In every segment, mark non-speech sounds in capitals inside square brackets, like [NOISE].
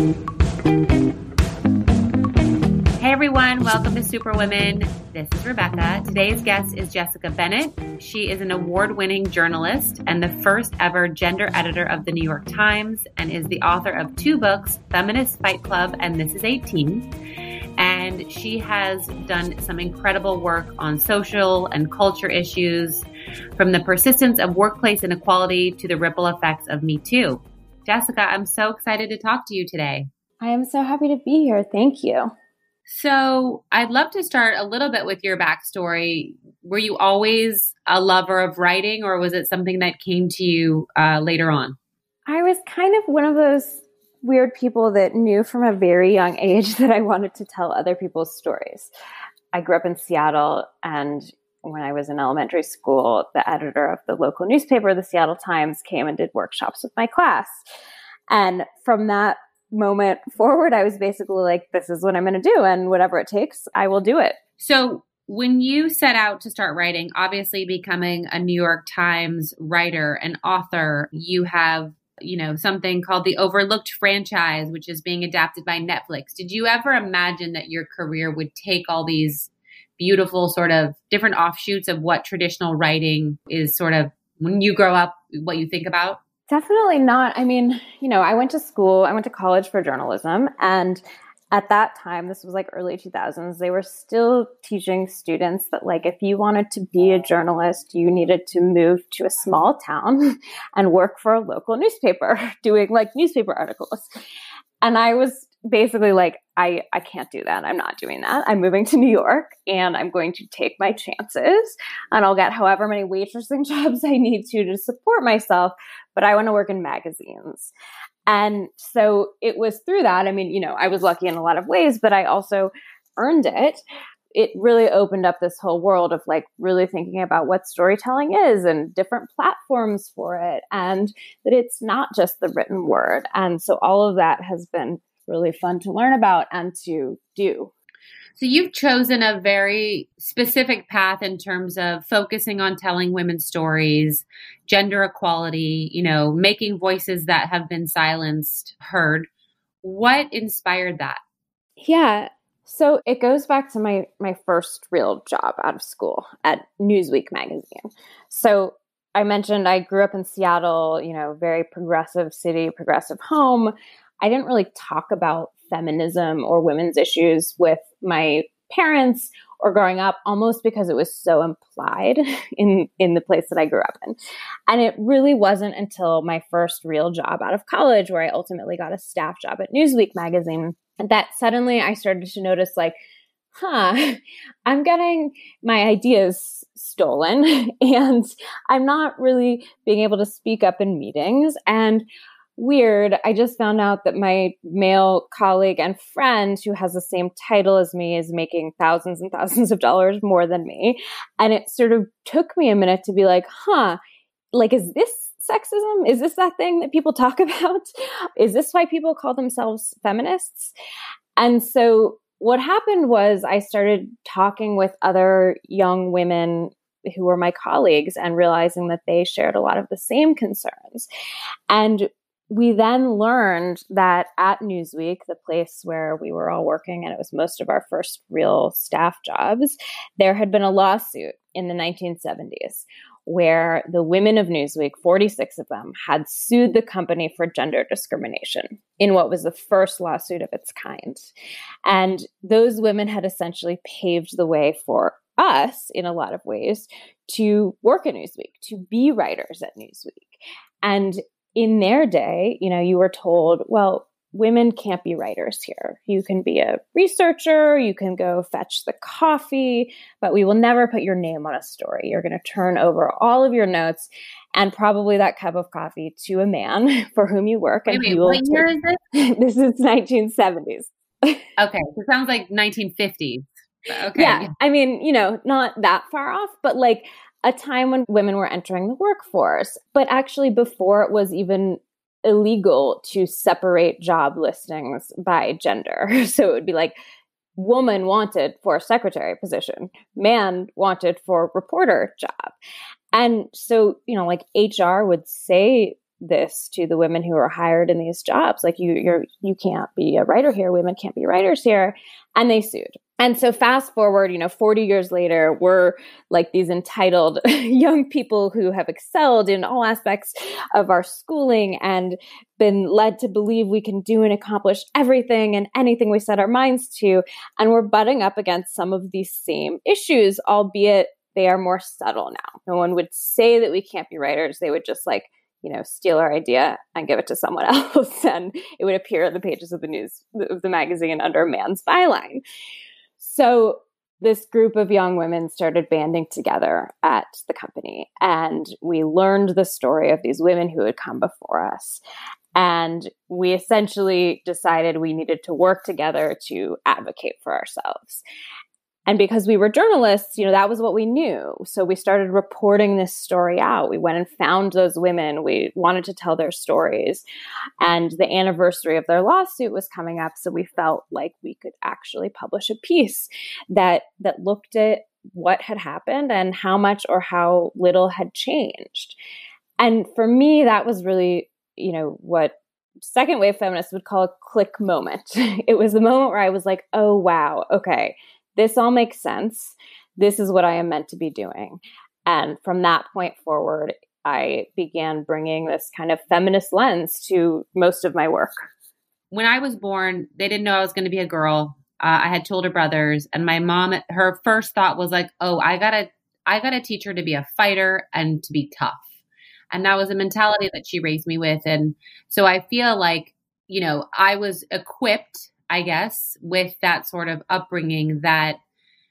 Hey everyone, welcome to Superwomen. This is Rebecca. Today's guest is Jessica Bennett. She is an award winning journalist and the first ever gender editor of the New York Times and is the author of two books, Feminist Fight Club and This is 18. And she has done some incredible work on social and culture issues, from the persistence of workplace inequality to the ripple effects of Me Too. Jessica, I'm so excited to talk to you today. I am so happy to be here. Thank you. So, I'd love to start a little bit with your backstory. Were you always a lover of writing, or was it something that came to you uh, later on? I was kind of one of those weird people that knew from a very young [LAUGHS] age that I wanted to tell other people's stories. I grew up in Seattle, and when I was in elementary school, the editor of the local newspaper, the Seattle Times, came and did workshops with my class. And from that moment forward, I was basically like, this is what I'm going to do. And whatever it takes, I will do it. So, when you set out to start writing, obviously becoming a New York Times writer and author, you have, you know, something called the Overlooked franchise, which is being adapted by Netflix. Did you ever imagine that your career would take all these beautiful sort of different offshoots of what traditional writing is sort of when you grow up, what you think about? Definitely not. I mean, you know, I went to school, I went to college for journalism, and at that time, this was like early 2000s, they were still teaching students that, like, if you wanted to be a journalist, you needed to move to a small town [LAUGHS] and work for a local newspaper [LAUGHS] doing like newspaper articles. And I was basically like, I, I can't do that. I'm not doing that. I'm moving to New York and I'm going to take my chances and I'll get however many waitressing [LAUGHS] jobs I need to to support myself. But I want to work in magazines. And so it was through that. I mean, you know, I was lucky in a lot of ways, but I also earned it. It really opened up this whole world of like really thinking about what storytelling is and different platforms for it, and that it's not just the written word. And so all of that has been really fun to learn about and to do. So you've chosen a very specific path in terms of focusing on telling women's stories, gender equality, you know, making voices that have been silenced heard. What inspired that? Yeah. So it goes back to my my first real job out of school at Newsweek magazine. So I mentioned I grew up in Seattle, you know, very progressive city, progressive home. I didn't really talk about feminism or women's issues with my parents or growing up almost because it was so implied [LAUGHS] in in the place that I grew up in. And it really wasn't until my first real job out of college where I ultimately got a staff job at Newsweek magazine that suddenly I started to notice like huh, [LAUGHS] I'm getting my ideas stolen [LAUGHS] and I'm not really being able to speak up in meetings and weird, I just found out that my male colleague and friend who has the same title as me is making thousands and thousands of dollars more than me. And it sort of took me a minute to be like, huh, like, is this sexism? Is this that thing that people talk [LAUGHS] about? Is this why people call themselves feminists? And so what happened was I started talking with other young women who were my colleagues and realizing that they shared a lot of the same concerns. And we then learned that at Newsweek, the place where we were all working, and it was most of our first real staff jobs, there had been a lawsuit in the 1970s where the women of Newsweek, 46 of them, had sued the company for gender discrimination in what was the first lawsuit of its kind. And those women had essentially paved the way for us in a lot of ways to work at Newsweek, to be writers at Newsweek. And in their day, you know, you were told, well, women can't be writers here. You can be a researcher, you can go fetch the coffee, but we will never put your name on a story. You're going to turn over all of your notes and probably that cup of coffee to a man [LAUGHS] for whom you work. And wait, wait, what year is this? [LAUGHS] this is 1970s. okay, so it sounds like 1950s. [LAUGHS] Okay. Yeah, I mean, you know, not that far off, but like a time when women were entering the workforce, but actually before it was even illegal to separate job listings by gender. [LAUGHS] So it would be like woman wanted for secretary position, man wanted for reporter job. And so, you know, like HR would say this to the women who are hired in these jobs. Like you, you're you can't be a writer here. Women can't be writers here, and they sued. And so fast forward, you know, 40 years later, we're like these entitled [LAUGHS] young people who have excelled in all aspects of our schooling and been led to believe we can do and accomplish everything and anything we set our minds to. And we're butting up against some of these same issues, albeit they are more subtle now. No one would say that we can't be writers. They would just like, you know, steal our idea and give it to someone [LAUGHS] else. and it would appear in the pages of the news of the magazine under a man's byline. So this group of young women started banding together at the company and we learned the story of these women who had come before us. And we essentially decided we needed to work together to advocate for ourselves and because we were journalists, you know, that was what we knew. So we started reporting this story out. We went and found those women. We wanted to tell their stories. And the anniversary of their lawsuit was coming up, so we felt like we could actually publish a piece that that looked at what had happened and how much or how little had changed. And for me that was really, you know, what second wave feminists would call a click moment. [LAUGHS] it was the moment where I was like, "Oh wow, okay." This all makes sense. This is what I am meant to be doing. And from that point forward, I began bringing this kind of feminist lens to most of my work. When I was born, they didn't know I was going to be a girl. Uh, I had two older brothers, and my mom, her first thought was like, "Oh, I gotta, I gotta teach her to be a fighter and to be tough." And that was a mentality that she raised me with. And so I feel like, you know, I was equipped I guess, with that sort of upbringing that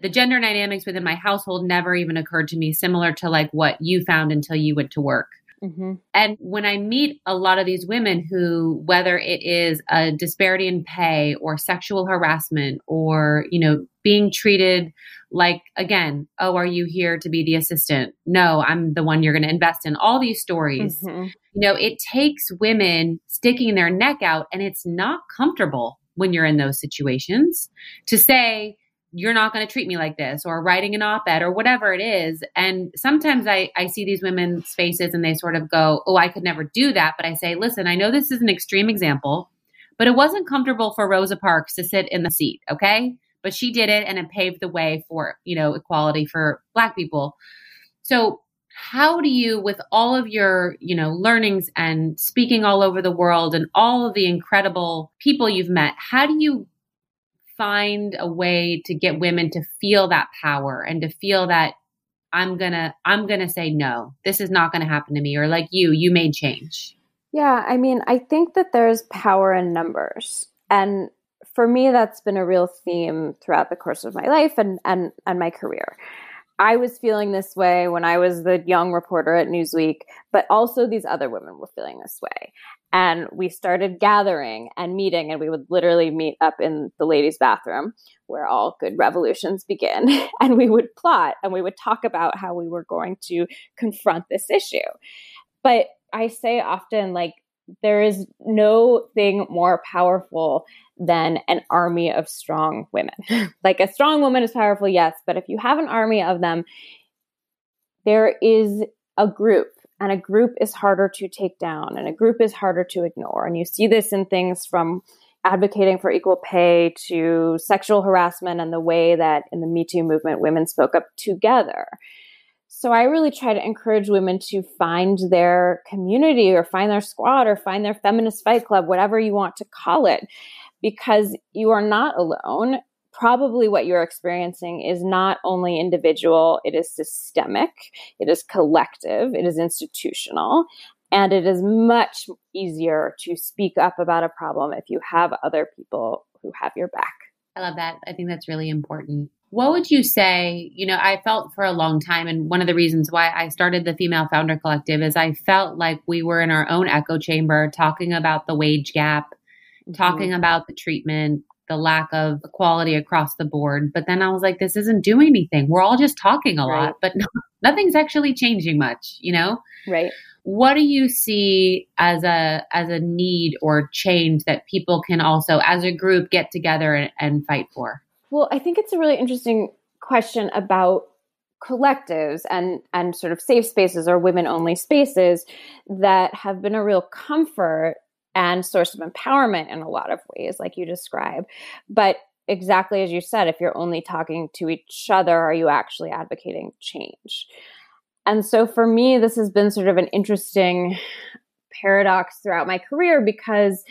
the gender dynamics within my household never even occurred to me, similar to like what you found until you went to work. Mm-hmm. And when I meet a lot of these women who, whether it is a disparity in pay or sexual harassment or, you know, being treated like, again, oh, are you here to be the assistant? No, I'm the one you're going to invest in. All these stories, mm-hmm. you know, it takes women sticking their neck out and it's not comfortable when you're in those situations to say, you're not going to treat me like this or writing an op-ed or whatever it is. And sometimes I, I see these women's faces and they sort of go oh i could never do that. But i say listen i know this is an extreme example but it wasn't comfortable for rosa parks to sit in the seat okay? But she did it and it paved the way for you know equality for black people. So how do you with all of your you know learnings and speaking all over the world and all of the incredible people you've met how do you find a way to get women to feel that power and to feel that i'm gonna i'm gonna say no. This is not gonna happen to me or like you you made change? Yeah i mean i think that there's power in numbers. And for me that's been a real theme throughout the course of my life and and and my career I was feeling this way when I was the young reporter at Newsweek, but also these other women were feeling this way. And we started gathering and meeting, and we would literally meet up in the ladies' bathroom where all good revolutions begin. [LAUGHS] And we would plot and we would talk about how we were going to confront this issue. But I say often, like, there is no thing more powerful than an army of strong women. [LAUGHS] like a strong woman is powerful, yes, but if you have an army of them, there is a group, and a group is harder to take down, and a group is harder to ignore. And you see this in things from advocating for equal pay to sexual harassment and the way that in the Me Too movement women spoke up together. So I really try to encourage women to find their community or find their squad or find their feminist fight club, whatever you want to call it, because you are not alone. Probably what you're experiencing is not only individual, it is systemic, it is collective, it is institutional, and it is much easier to speak up about a problem if you have other people who have your back. I love that. I think that's really important. What would you say? You know, I felt for a long time, and one of the reasons why I started the Female Founder Collective is I felt like we were in our own echo chamber talking about the wage gap, mm-hmm. talking about the treatment, the lack of equality across the board. But then I was like, this isn't doing anything. We're all just talking a right. lot, but no, [LAUGHS] nothing's actually changing much, you know? Right. What do you see as a as a need or change that people can also as a group get together and, and fight for? Well, I think it's a really interesting question about collectives and and sort of safe spaces or women only spaces that have been a real comfort and source of empowerment in a lot of ways like you describe. But exactly as you said if you're only talking to each other are you actually advocating change? And so for me this has been sort of an interesting paradox throughout my career because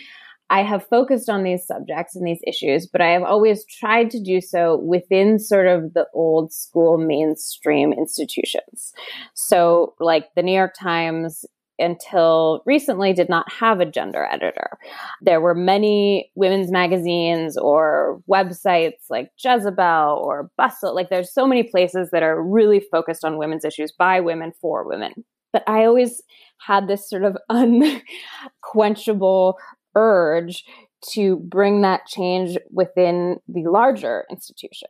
I have focused on these subjects and these issues, but I have always tried to do so within sort of the old school mainstream institutions. So, like the New York Times until recently did not have a gender editor. There were many women's magazines or websites like Jezebel or Bustle. Like there's so many places that are really focused on women's issues by women for women. But I always had this sort of [LAUGHS] unquenchable urge to bring that change within the larger institutions.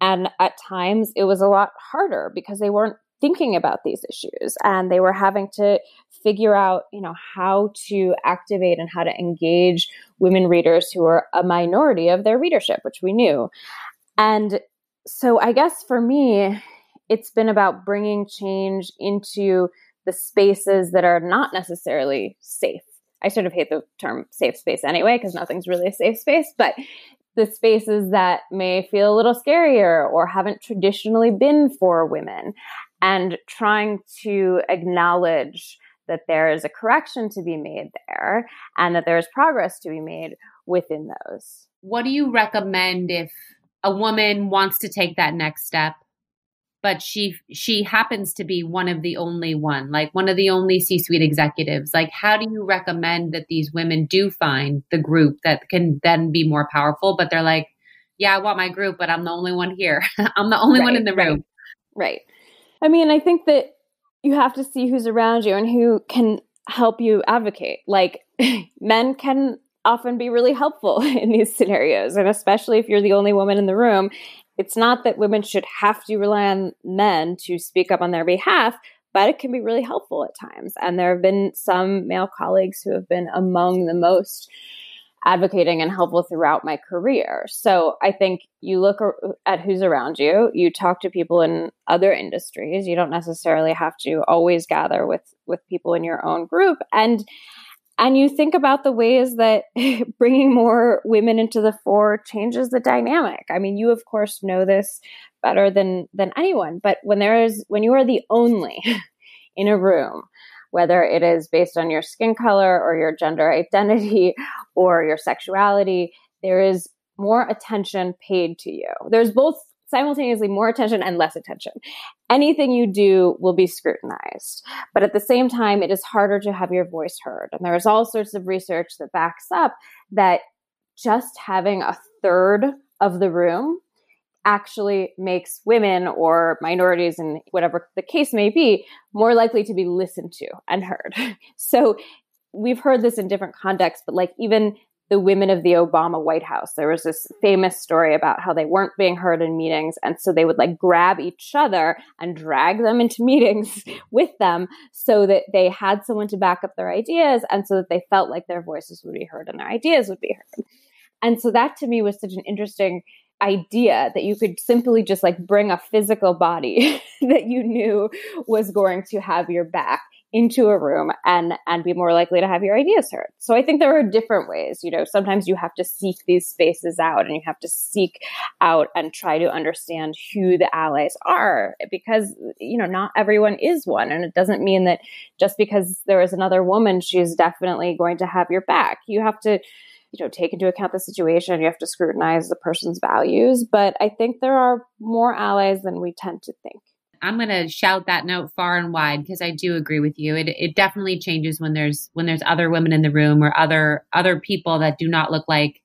And at times it was a lot harder because they weren't thinking about these issues and they were having to figure out, you know, how to activate and how to engage women readers who are a minority of their readership, which we knew. And so I guess for me, it's been about bringing change into the spaces that are not necessarily safe I sort of hate the term safe space anyway, because nothing's really a safe space, but the spaces that may feel a little scarier or haven't traditionally been for women, and trying to acknowledge that there is a correction to be made there and that there is progress to be made within those. What do you recommend if a woman wants to take that next step? But she she happens to be one of the only one like one of the only c-suite executives. Like how do you recommend that these women do find the group that can then be more powerful? But they're like yeah i want my group but i'm the only one here. [LAUGHS] I'm the only right, one in the room. right. right. I mean i think that you have to see who's around you and who can help you advocate. Like [LAUGHS] men can often be really helpful [LAUGHS] in these scenarios and especially if you're the only woman in the room it's not that women should have to rely on men to speak up on their behalf, but it can be really helpful at times. And there have been some male colleagues who have been among the most advocating and helpful throughout my career. So I think you look at who's around you, you talk to people in other industries. You don't necessarily have to always gather with with people in your own group and and you think about the ways that [LAUGHS] bringing more women into the fore changes the dynamic. I mean you of course know this better than than anyone but when there is when you are the only [LAUGHS] in a room whether it is based on your skin color or your gender identity [LAUGHS] or your sexuality there is more attention paid to you. There's both simultaneously more attention and less attention. Anything you do will be scrutinized. But at the same time, it is harder to have your voice heard. And there's all sorts of research that backs up that just having a third of the room actually makes women or minorities and whatever the case may be more likely to be listened to and heard. [LAUGHS] So we've heard this in different contexts, but like even the women of the Obama White House. There was this famous story about how they weren't being heard in meetings. And so they would like grab each other and drag them into [LAUGHS] meetings with them so that they had someone to back up their ideas and so that they felt like their voices would be heard and their ideas would be heard. And so that to me was such an interesting idea that you could simply just like bring a physical body [LAUGHS] that you knew was going to have your back into a room and and be more likely to have your ideas heard. So I think there are different ways. You know, sometimes you have to seek these spaces out and you have to seek out and try to understand who the allies are because you know, not everyone is one and it doesn't mean that just because there is another woman she's definitely going to have your back. You have to you know take into account the situation you have to scrutinize the person's values but i think there are more allies than we tend to think I'm going to shout that note far and wide because I do agree with you. It it definitely changes when there's when there's other women in the room or other other people that do not look like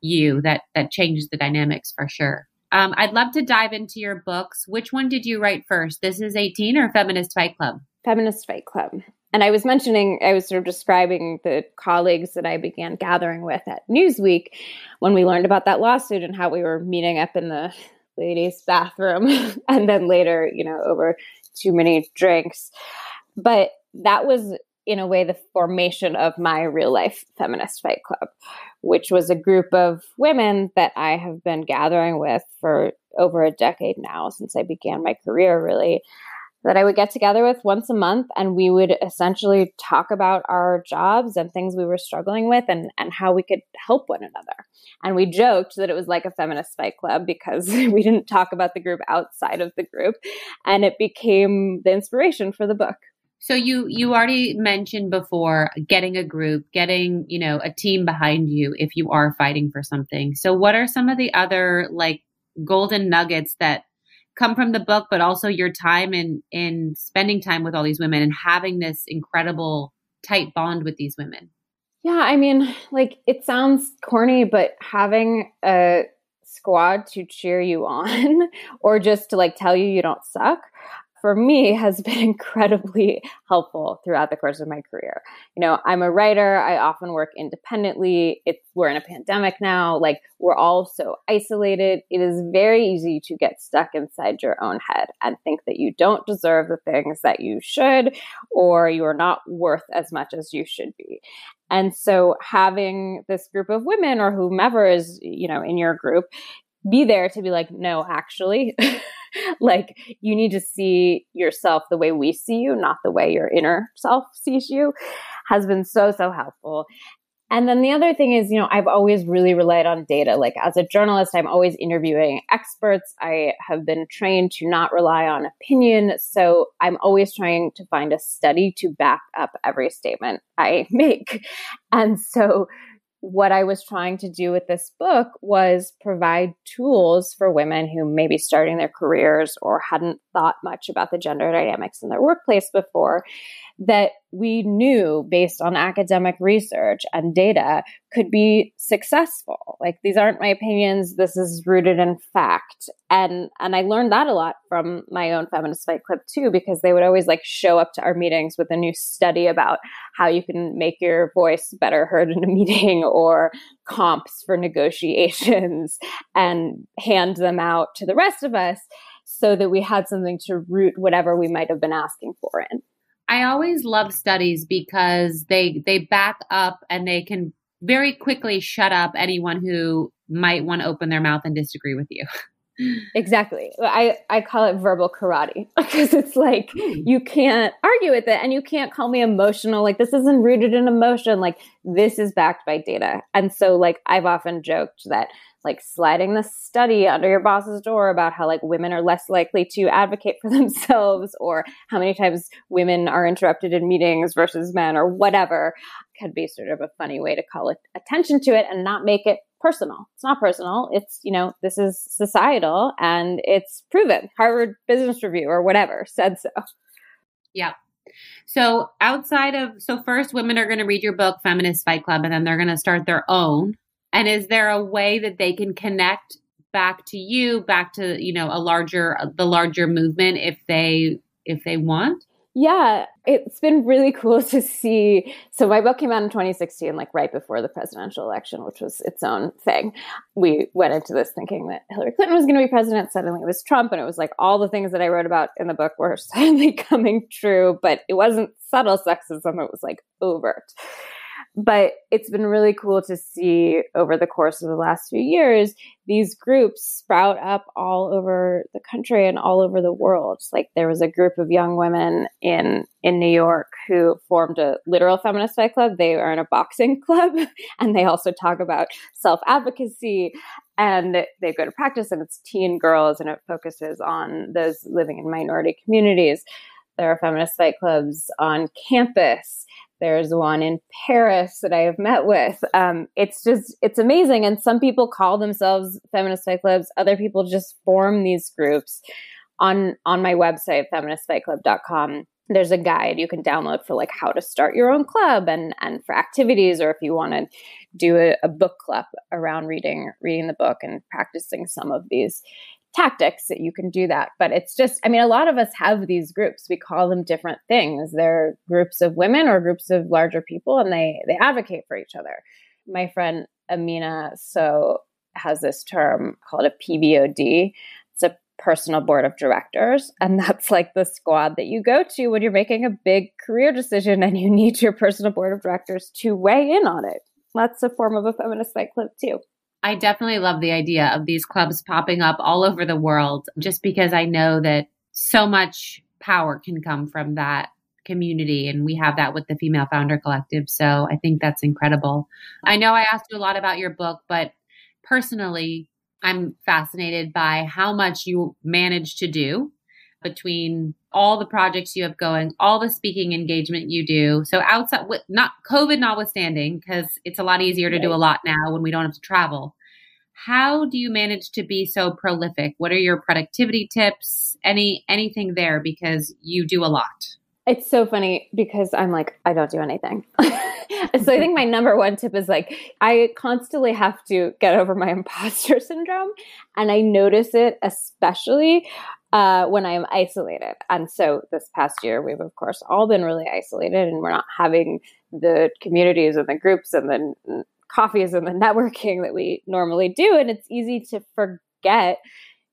you. That that changes the dynamics for sure. Um, I'd love to dive into your books. Which one did you write first? This is 18 or Feminist Fight Club? Feminist Fight Club. And I was mentioning, I was sort of describing the colleagues that I began gathering with at Newsweek when we learned about that lawsuit and how we were meeting up in the ladies' bathroom [LAUGHS] and then later, you know, over too many drinks. But that was, in a way, the formation of my real life feminist fight club, which was a group of women that I have been gathering with for over a decade now since I began my career, really that I would get together with once a month and we would essentially talk about our jobs and things we were struggling with and, and how we could help one another. And we joked that it was like a feminist fight club because [LAUGHS] we didn't talk about the group outside of the group. And it became the inspiration for the book. So you you already mentioned before getting a group, getting, you know, a team behind you if you are fighting for something. So what are some of the other like golden nuggets that come from the book, but also your time in in spending time with all these women and having this incredible tight bond with these women. Yeah, I mean, like it sounds corny, but having a squad to cheer you on [LAUGHS] or just to like tell you you don't suck for me has been [LAUGHS] incredibly helpful throughout the course of my career. You know, I'm a writer, I often work independently. It's we're in a pandemic now, like we're all so isolated. It is very easy to get stuck inside your own head and think that you don't deserve the things that you should or you are not worth as much as you should be. And so having this group of women or whomever is, you know, in your group be there to be like, no, actually, [LAUGHS] [LAUGHS] like you need to see yourself the way we see you, not the way your inner self sees you, has been so, so helpful. And then the other thing is, you know, I've always really relied on data. Like as a journalist, I'm always interviewing experts. I have been trained to not rely on opinion. So I'm always trying to find a study to back up every statement I [LAUGHS] make. And so what I was trying to do with this book was provide tools for women who may be starting their careers or hadn't thought much about the gender dynamics in their workplace before that we knew based on academic research and data could be successful. Like these aren't my opinions, this is rooted in fact. And and I learned that a lot from my own feminist fight club too because they would always like show up to our meetings with a new study about how you can make your voice better heard in a meeting [LAUGHS] or comps for negotiations [LAUGHS] and hand them out to the rest of us so that we had something to root whatever we might have been asking for in. I always love studies because they they back up and they can very quickly shut up anyone who might want to open their mouth and disagree with you. [LAUGHS] Exactly. I, I call it verbal karate [LAUGHS] because it's like hmm. you can't argue with it and you can't call me emotional. Like this isn't rooted in emotion. Like this is backed by data. And so like I've often joked that like sliding the study under your boss's door about how like women are less likely to advocate for [LAUGHS] themselves or how many times women are interrupted in meetings versus men or whatever could be sort of a funny way to call it attention to it and not make it personal. It's not personal. It's, you know, this is societal and it's proven. Harvard Business Review or whatever said so. Yeah. So outside of so first women are going to read your book Feminist Fight Club and then they're going to start their own and is there a way that they can connect back to you, back to, you know, a larger the larger movement if they if they want? Yeah, it's been really cool to see. So my book came out in 2016, like right before the presidential election, which was its own thing. We went into this thinking that Hillary Clinton was going to be president. Suddenly it was Trump, and it was like all the things that I wrote about in the book were [LAUGHS] suddenly coming true. But it wasn't subtle sexism; it was like overt. But it's been really cool to see over the course of the last few years these groups sprout up all over the country and all over the world. Like there was a group of young women in in New York who formed a literal feminist fight club. They are in a boxing [LAUGHS] club and they also talk about self advocacy and they go to practice and it's teen girls and it focuses on those living in minority communities. There are feminist fight clubs on campus there's one in Paris that I have met with. Um, it's just, it's amazing. And some people call themselves feminist fight clubs. Other people just form these groups. On, on my website, feministfightclub.com, there's a guide you can download for like how to start your own club and, and for activities, or if you want to do a, a book club around reading, reading the book and practicing some of these tactics that you can do that. But it's just, I mean, a lot of us have these groups. We call them different things. They're groups of women or groups of larger people, and they they advocate for each other. My friend Aminatou Sow has this term called a PBOD. It's a personal board of directors. And [LAUGHS] that's like the squad that you go to when you're making a big career decision and you need your personal board of directors to weigh in on it. that's a form of a feminist fight club too. I definitely love the idea of these clubs popping up all over the world just because I know that so much power can come from that community and we have that with the female founder collective. So i think that's incredible. I know i asked you a lot about your book but personally i'm fascinated by how much you manage to do between all the projects you have going, all the speaking engagement you do. So outside with not COVID notwithstanding, because it's a lot easier to do a lot now when we don't have to travel. How do you manage to be so prolific? What are your productivity tips? Any anything there because you do a lot. It's so funny because I'm like, I don't do anything. [LAUGHS] so I think my number one tip is like, I constantly have to get over my imposter syndrome. And I notice it especially uh, when I'm isolated. And so this past year, we've of course all been really isolated and we're not having the communities and the groups and the coffees and the [LAUGHS] networking that we normally do. And it's easy to forget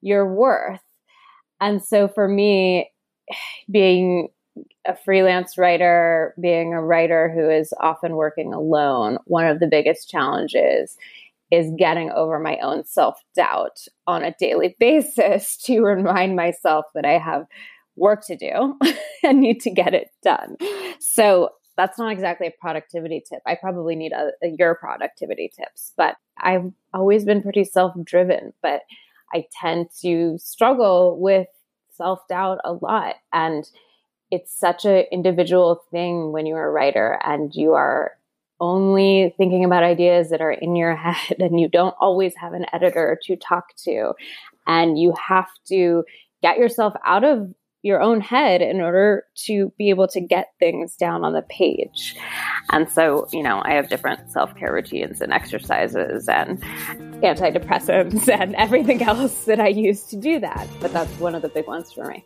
your worth. And so for me, [SIGHS] being a freelance writer, being a writer who is often working alone, one of the biggest challenges is getting over my own self doubt on a daily [LAUGHS] basis to remind myself that I have work to do [LAUGHS] and need to get it done. So that's not exactly a productivity tip. I probably need a, a your productivity tips, but I've always been pretty self driven, but I tend to struggle with self doubt a lot. And it's such an individual thing when you're a writer and you are only thinking about ideas that are in your [LAUGHS] head and you don't always have an editor to talk to and you have to get yourself out of your own head in order to be able to get things down on the page. And so, you know, I have different self care routines and exercises and antidepressants [LAUGHS] and everything else that I use to do that. But that's one of the big ones for me.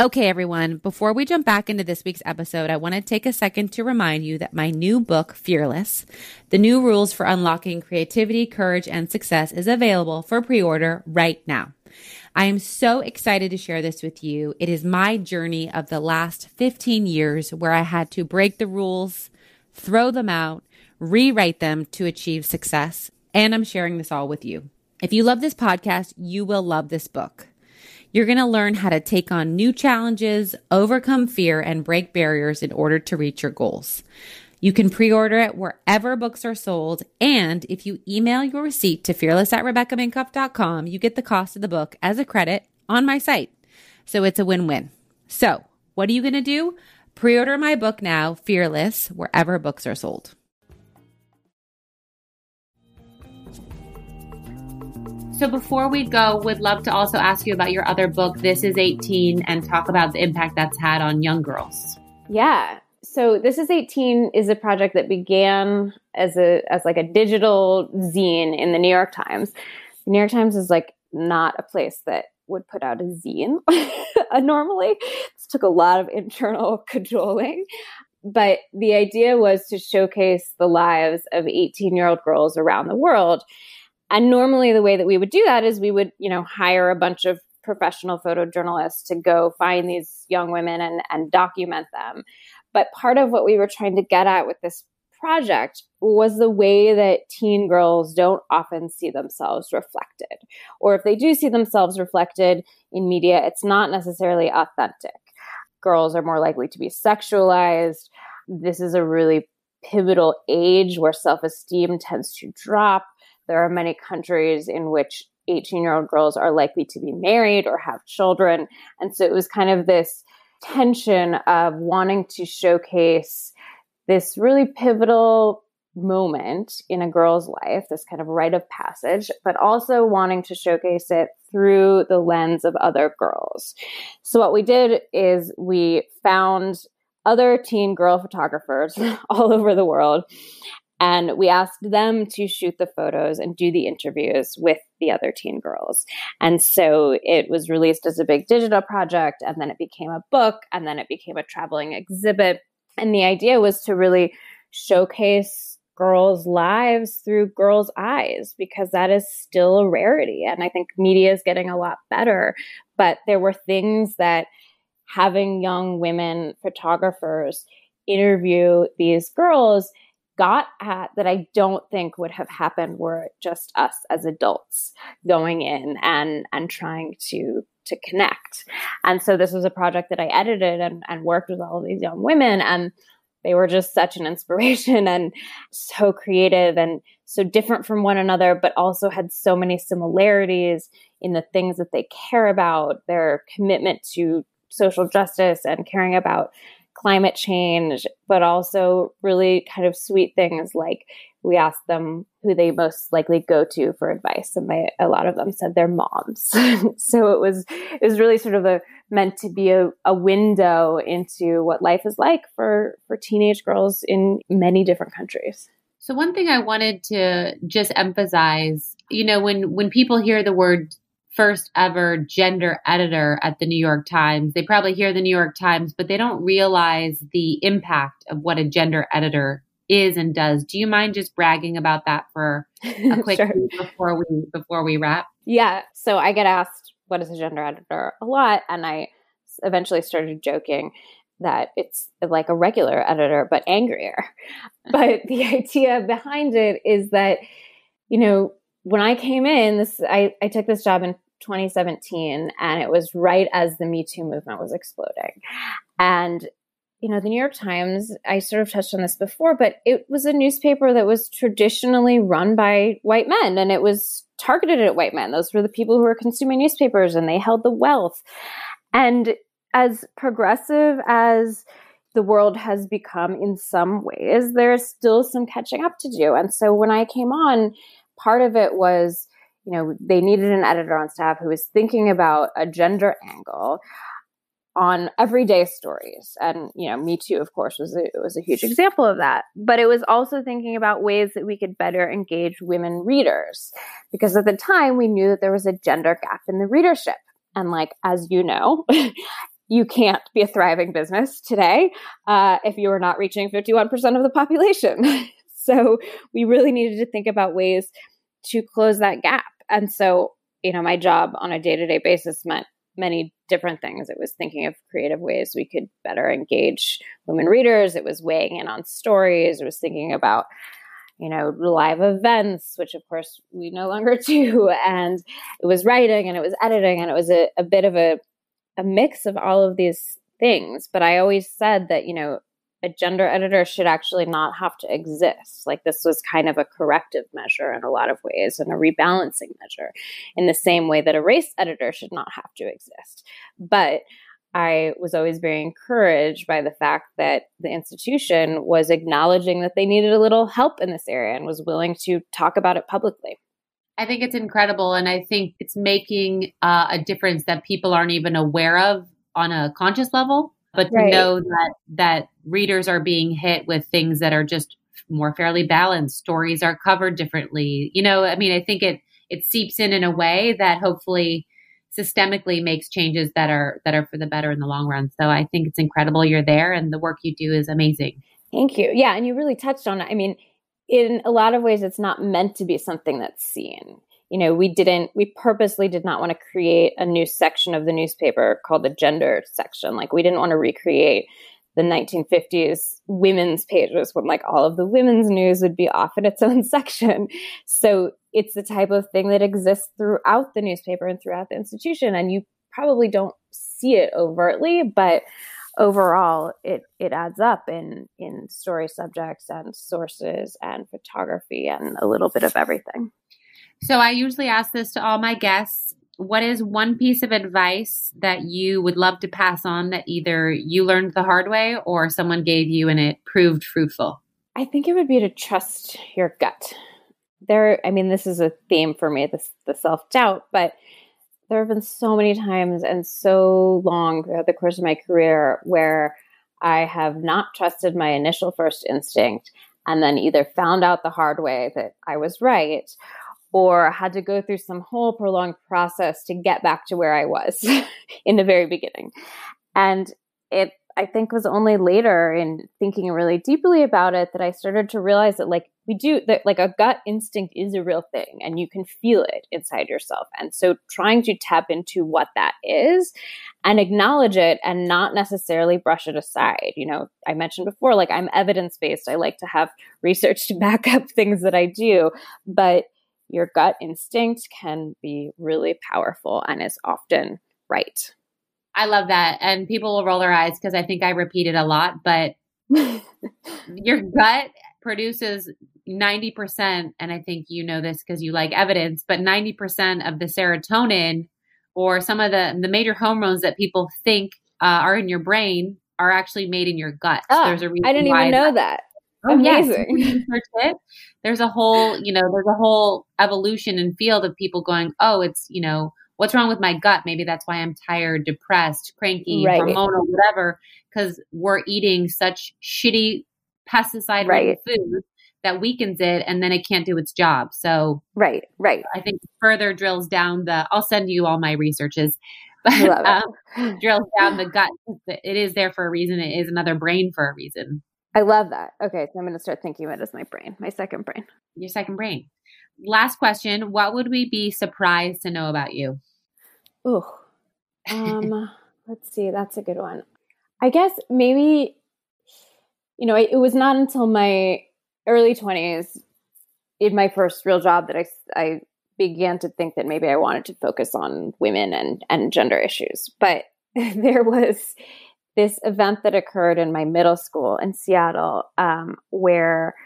Okay, everyone. Before we jump back into this week's episode, I want to take a second to remind you that my new book, Fearless, The New Rules for Unlocking Creativity, Courage, and Success is available for pre-order right now. I am so excited to share this with you. It is my journey of the last 15 years where I had to break the rules, throw them out, rewrite them to achieve success. And I'm sharing this all with you. If you love this podcast, you will love this book. You're going to learn how to take on new challenges, overcome fear, and break barriers in order to reach your goals. You can pre-order it wherever books are sold. And if you email your receipt to fearless at RebeccaMinkoff.com, you get the cost of the book as a credit on my site. So it's a win-win. So what are you going to do? Pre-order my book now, Fearless, wherever books are sold. So before we go, would love to also ask you about your other book, This is 18, and talk about the impact that's had on young girls. Yeah. So This is 18 is a project that began as a as like a digital zine in the New York Times. The New York Times is like not a place that would put out a zine [LAUGHS] normally. This took a lot of internal [LAUGHS] cajoling. But the idea was to showcase the lives of 18 year old girls around the world. And normally, the way that we would do that is we would, you know, hire a bunch of professional photojournalists to go find these young women and, and document them. But part of what we were trying to get at with this project was the way that teen girls don't often see themselves reflected. Or if they do see themselves reflected in media, it's not necessarily authentic. Girls are more likely to be sexualized. This is a really pivotal age where self esteem tends to drop. There are many countries in which 18 year old girls are likely to be married or have children. And so it was kind of this tension of wanting to showcase this really pivotal moment in a girl's life, this kind of rite of passage, but also wanting to showcase it through the lens of other girls. So, what we did is we found other teen girl photographers [LAUGHS] all over the world. And we asked them to shoot the photos and do the interviews with the other teen girls. And so it was released as a big digital project, and then it became a book, and then it became a traveling exhibit. And the idea was to really showcase girls' lives through girls' eyes because that is still a rarity. And I think media is getting a lot better. But there were things that having young women photographers interview these girls got at that I don't think would have happened were it just us as adults going in and and trying to to connect. And so this was a project that I edited and, and worked with all these young women and they were just such an inspiration and so creative and so different from one another, but also had so many similarities in the things that they care about, their commitment to social justice and caring about climate change, but also really kind of sweet things like we asked them who they most likely go to for advice, and they, a lot of them said their moms. [LAUGHS] so it was it was really sort of a meant to be a, a window into what life is like for for teenage girls in many different countries. So one thing I wanted to just emphasize, you know, when when people hear the word first ever gender editor at the New York Times. They probably hear the New York Times, but they don't realize the impact of what a gender editor is and does. Do you mind just bragging about that for a [LAUGHS] quick sure. before we before we wrap? Yeah. So I get asked what is a gender editor a lot, and I eventually started joking that it's like a regular editor but angrier. [LAUGHS] but the idea behind it is that you know when I came in, this I, I took this job in 2017, and it was right as the Me Too movement was exploding. And you know, the New York Times, I sort of touched on this before, but it was a newspaper that was traditionally run by white men and it was targeted at white men. Those were the people who were consuming newspapers and they held the wealth. And as progressive as the world has become in some ways, there's still some catching up to do. And so when I came on, part of it was you know, they needed an editor on staff who was thinking about a gender angle on everyday stories. And, you know, Me Too, of course, was a, was a huge example of that. But it was also thinking about ways that we could better engage women readers. Because at the time, we knew that there was a gender gap in the readership. And, like, as you know, [LAUGHS] you can't be a thriving business today uh, if you are not reaching 51% of the population. [LAUGHS] so we really needed to think about ways to close that gap and so, you know, my job on a day to day basis meant many different things. It was thinking of creative ways we could better engage women readers. It was weighing in on stories. It was thinking about, you know, live events, which of course we no longer [LAUGHS] do. And it was writing and it was editing and it was a, a bit of a, a mix of all of these things. But I always said that, you know, a gender editor should actually not have to exist. Like this was kind of a corrective measure in a lot of ways and a rebalancing measure in the same way that a race editor should not have to exist. But I was always very encouraged by the fact that the institution was acknowledging that they needed a little help in this area and was willing to talk about it publicly. I think it's incredible. And I think it's making uh, a difference that people aren't even aware of on a conscious level but right. to know that that readers are being hit with things that are just more fairly balanced stories are covered differently you know i mean i think it it seeps in in a way that hopefully systemically makes changes that are that are for the better in the long run. So I think it's incredible you're there and the work you do is amazing. Thank you. Yeah, and you really touched on it. I mean, in a lot of ways it's not meant to be something that's seen. You know, we didn't we purposely did not want to create a new section of the newspaper called the gender section. Like we didn't want to recreate the 1950s women's pages when like all of the women's news would be off in its [LAUGHS] own section. So it's the type of thing that exists throughout the newspaper and throughout the institution. And you probably don't see it overtly, but overall it it adds up in in story subjects and sources and photography and a little bit of everything. So I usually ask this to all my guests what is one piece of advice that you would love to pass on that either you learned the hard way or someone gave you and it proved fruitful? I think it would be to trust your gut. There, I mean, this is a theme for me, this the self doubt, but there have been so many times and so long throughout the course of my career where I have not trusted my initial first instinct and then either found out the hard way that I was right or had to go through some whole prolonged process to get back to where I was [LAUGHS] in the very beginning. And it, I think, was only later in thinking really deeply about it that I started to realize that, like, we do that, like, a gut instinct is a real thing and you can feel it inside yourself. And so, trying to tap into what that is and acknowledge it and not necessarily brush it aside. You know, I mentioned before, like, I'm evidence based, I like to have research to [LAUGHS] back up things that I do, but your gut instinct can be really powerful and is often right. I love that. And people will roll their eyes because I think I repeat it a lot, but [LAUGHS] your gut produces 90%, and I think you know this because you like evidence, but 90% of the serotonin or some of the, the major hormones that people think uh, are in your brain are actually made in your gut. Oh, There's a reason I didn't even know that. Oh, Amazing. Yes. There's a whole, you know, there's a whole evolution and field of people going, oh, it's, you know, what's wrong with my gut? Maybe that's why I'm tired, depressed, cranky, right. hormonal, whatever, because we're eating such shitty pesticide right. food that weakens it and then it can't do its job. So, right, right. I think further drills down the, I'll send you all my researches, [LAUGHS] but um, drills down the gut. It is there for a reason. It is another brain for a reason. I love that. Okay, so I'm going to start thinking of it as my brain, my second brain. Your second brain. Last question: What would we be surprised to know about you? Ooh, [LAUGHS] um, let's see. That's a good one. I guess maybe, you know, it was not until my early 20s, in my first real job, that I I began to think that maybe I wanted to focus on women and and gender issues. But [LAUGHS] there was this event that occurred in my middle school in Seattle um, where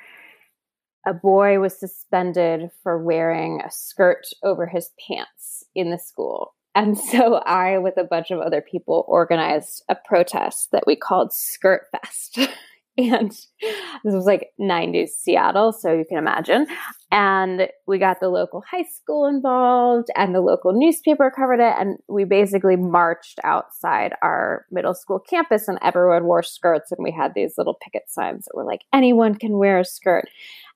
a boy was suspended for wearing a skirt over his pants in the school. And [LAUGHS] so I, with a bunch of other people, organized a protest that we called Skirt Fest. [LAUGHS] And this was like 90s Seattle, so you can imagine. And we got the local high school involved, and the local newspaper covered it. And we basically marched outside our middle school campus, and everyone wore skirts. And we had these little picket signs that were like, anyone can wear a skirt.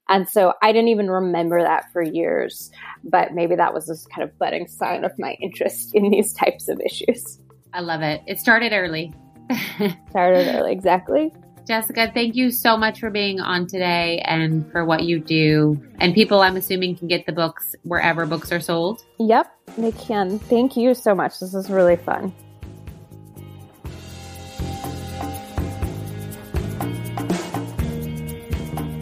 And so I didn't even remember that for years, but maybe that was this kind of budding sign of my interest in these types of issues. I love it. It started early. [LAUGHS] started early, exactly. Jessica, thank you so much for being on today and for what you do. And people, I'm assuming, can get the books wherever books are sold. Yep, they can. Thank you so much. This is really fun.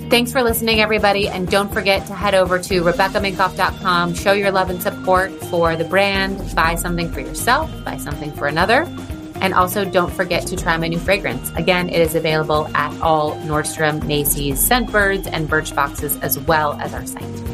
Thanks for listening, everybody. And don't forget to head over to RebeccaMinkoff.com. Show your love and support for the brand. Buy something for yourself, buy something for another. And also, don't forget to try my new fragrance. Again, it is available at all Nordstrom, Macy's, Scentbirds, and Birchboxes, as well as our site.